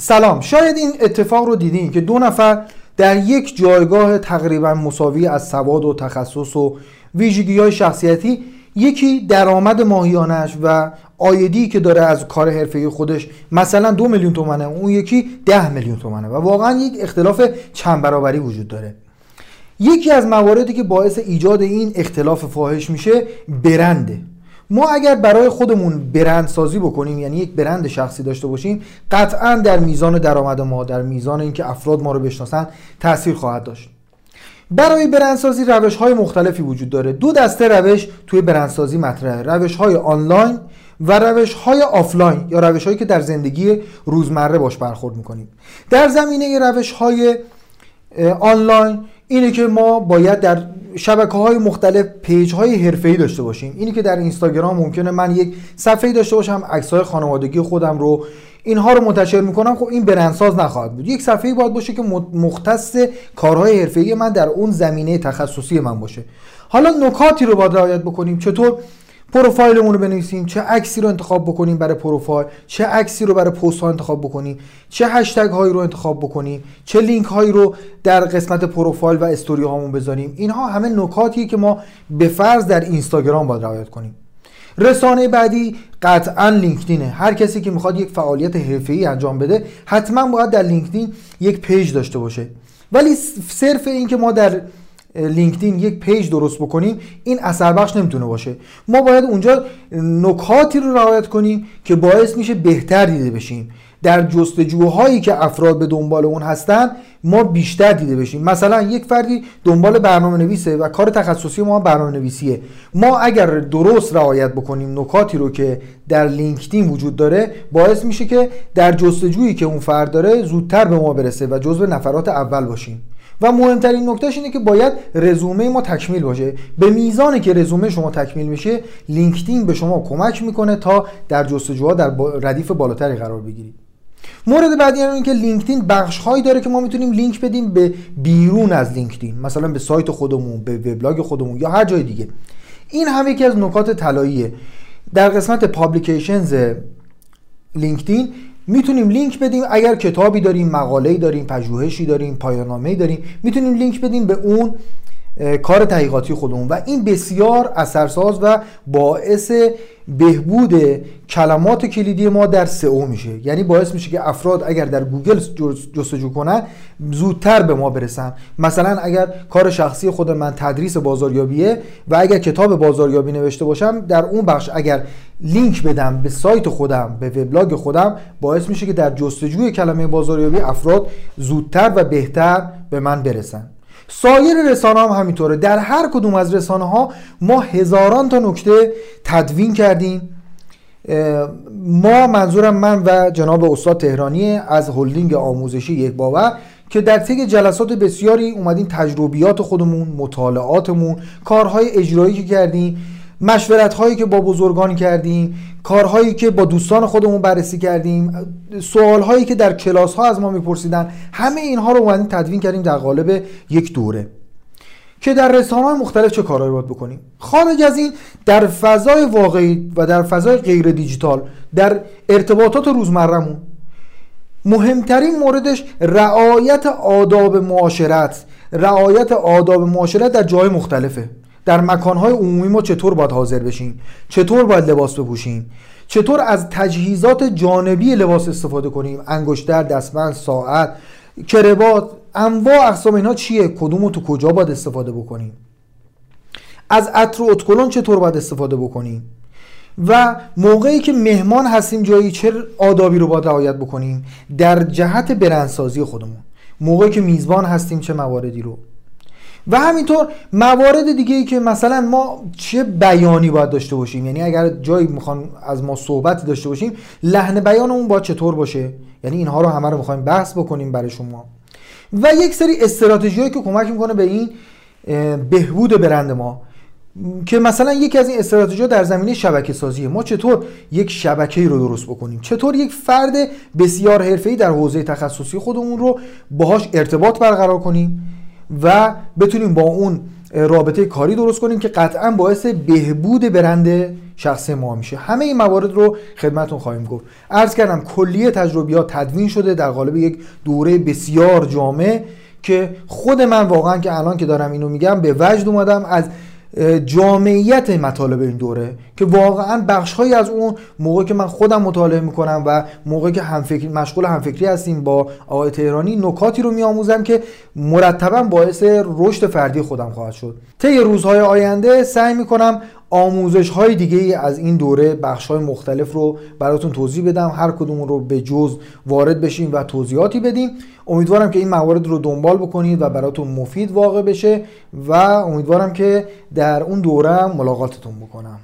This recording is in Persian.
سلام. شاید این اتفاق رو دیدین که دو نفر در یک جایگاه تقریبا مساوی از سواد و تخصص و ویژگی های شخصیتی یکی درآمد ماهیانش و آیدی که داره از کار حرفه خودش مثلا دو میلیون تومنه اون یکی ده میلیون تومنه و واقعا یک اختلاف چند برابری وجود داره. یکی از مواردی که باعث ایجاد این اختلاف فاحش میشه برنده. ما اگر برای خودمون برند سازی بکنیم یعنی یک برند شخصی داشته باشیم قطعا در میزان درآمد ما در میزان اینکه افراد ما رو بشناسن تاثیر خواهد داشت. برای برندسازی روش های مختلفی وجود داره. دو دسته روش توی برندسازی مطرحه. روش های آنلاین و روش های آفلاین یا روش هایی که در زندگی روزمره باش برخورد می‌کنیم. در زمینه روش های آنلاین اینه که ما باید در شبکه های مختلف page های حرفه‌ای داشته باشیم. اینی که در اینستاگرام ممکنه من یک صفحه داشته باشم عکس های خانوادگی خودم رو اینها رو منتشر می‌کنم. خب این برندساز نخواهد بود. یک صفحه باید باشه که مختص کارهای حرفه‌ای من در اون زمینه تخصصی من باشه. حالا نکاتی رو باید رعایت بکنیم. چطور؟ پروفایلمون رو بنویسیم چه عکسی رو انتخاب بکنیم برای پروفایل چه عکسی رو برای پست ها انتخاب بکنیم چه هشتگ هایی رو انتخاب بکنیم چه لینک هایی رو در قسمت پروفایل و استوری هامون بذاریم. اینها همه نکاتیه که ما به فرض در اینستاگرام باید رعایت کنیم. رسانه بعدی قطعا لینکدینه. هر کسی که می‌خواد یک فعالیت حرفه‌ای انجام بده حتما باید در لینکدین یک page داشته باشه. ولی صرف این که ما در لینکدین یک page درست بکنیم این اثر بخش نمی‌تونه باشه. ما باید اونجا نکاتی رو رعایت کنیم که باعث میشه بهتر دیده بشیم. در جستجوهایی که افراد به دنبال اون هستن ما بیشتر دیده بشیم. مثلا یک فردی دنبال برنامه نویسه و کار تخصصی ما برنامه نویسیه ما اگر درست رعایت بکنیم نکاتی رو که در لینکدین وجود داره باعث میشه که در جستجویی که اون فرد داره زودتر به ما برسه و جزو نفرات اول باشیم. و مهمترین نکتهش اینه که باید رزومه ما تکمیل باشه. به میزانی که رزومه شما تکمیل میشه لینکدین به شما کمک می‌کنه تا در جستجوها در ردیف بالاتری قرار بگیرید. مورد بعدی این که لینکدین بخش هایی داره که ما می‌تونیم لینک بدیم به بیرون از لینکدین مثلا به سایت خودمون به وبلاگ خودمون یا هر جای دیگه. این هم یکی از نکات طلاییه. در قسمت Publications لینکدین می‌تونیم لینک بدیم. اگر کتابی داریم مقاله‌ای داریم پژوهشی داریم پایان‌نامه‌ای داریم می‌تونیم لینک بدیم به اون کار تحقیقاتی خودمون. و این بسیار اثرساز و باعث بهبود کلمات کلیدی ما در SEO میشه. یعنی باعث میشه که افراد اگر در گوگل جستجو کنن زودتر به ما برسن. مثلا اگر کار شخصی خود من تدریس بازاریابیه و اگر کتاب بازاریابی نوشته باشم در اون بخش اگر لینک بدم به سایت خودم به وبلاگ خودم باعث میشه که در جستجوی کلمه بازاریابی افراد زودتر و بهتر به من برسن. سایر رسانه هم همینطوره. در هر کدوم از رسانه ها ما هزاران تا نکته تدوین کردیم. ما منظورم من و جناب استاد تهرانی از هلدینگ آموزشی یک باور که در طی جلسات بسیاری اومدیم تجربیات خودمون مطالعاتمون کارهای اجرایی که کردیم. مشورت هایی که با بزرگان کردیم کارهایی که با دوستان خودمون بررسی کردیم سوال هایی که در کلاس ها از ما میپرسیدن همه اینها رو اومدیم تدوین کردیم در قالب یک دوره. که در رسانه های مختلف چه کارهایی باید بکنیم؟ خارج از این در فضای واقعی و در فضای غیر دیجیتال در ارتباطات روزمرهمون مهمترین موردش رعایت آداب معاشرت. رعایت آداب معاشرت در جای مختلفه. در مکانهای عمومی ما چطور باید حاضر بشیم؟ چطور باید لباس بپوشیم؟ چطور از تجهیزات جانبی لباس استفاده کنیم؟ انگشتر دستبند ساعت کربات انواع اقسام اینها چیه؟ کدوم و تو کجا باید استفاده بکنیم؟ از عطر و اتکلون چطور باید استفاده بکنیم؟ و موقعی که مهمان هستیم جایی چه آدابی رو باید رعایت بکنیم؟ در جهت برندسازی خودمون. موقعی که میزبان هستیم چه مواردی رو؟ و همینطور موارد دیگه ای که مثلا ما چه بیانی باید داشته باشیم؟ یعنی اگر جایی می‌خوان از ما صحبت داشته باشیم لحن بیانمون باید چطور باشه؟ یعنی اینها رو همه رو می‌خوایم بحث بکنیم برای شما. و یک سری استراتژی که کمک می‌کنه به این بهبود برند ما. که مثلا یکی از این استراتژی در زمینه شبکه سازیه. ما چطور یک شبکه رو درست بکنیم؟ چطور یک فرد بسیار حرفه‌ای در حوزه تخصصی خودمون رو باهاش ارتباط برقرار کنیم؟ و بتونیم با اون رابطه کاری درست کنیم که قطعا باعث بهبود برند شخصی ما میشه. همه این موارد رو خدمتون خواهیم گفت. عرض کردم کلیه تجربیات تدوین شده در قالب یک دوره بسیار جامع که خود من واقعا که الان که دارم اینو میگم به وجد اومدم از جامعیت مطالب این دوره که واقعا بخشهایی از اون موقع که من خودم مطالعه می‌کنم و موقع که همفکر مشغول همفکری هستیم با آقای تهرانی نکاتی رو میآموزم که مرتبا باعث رشد فردی خودم خواهد شد. طی روزهای آینده سعی می‌کنم آموزش های دیگه از این دوره بخش های مختلف رو براتون توضیح بدم. هر کدوم رو به جز وارد بشیم و توضیحاتی بدیم. امیدوارم که این موارد رو دنبال بکنید و براتون مفید واقع بشه و امیدوارم که در اون دوره ملاقاتتون بکنم.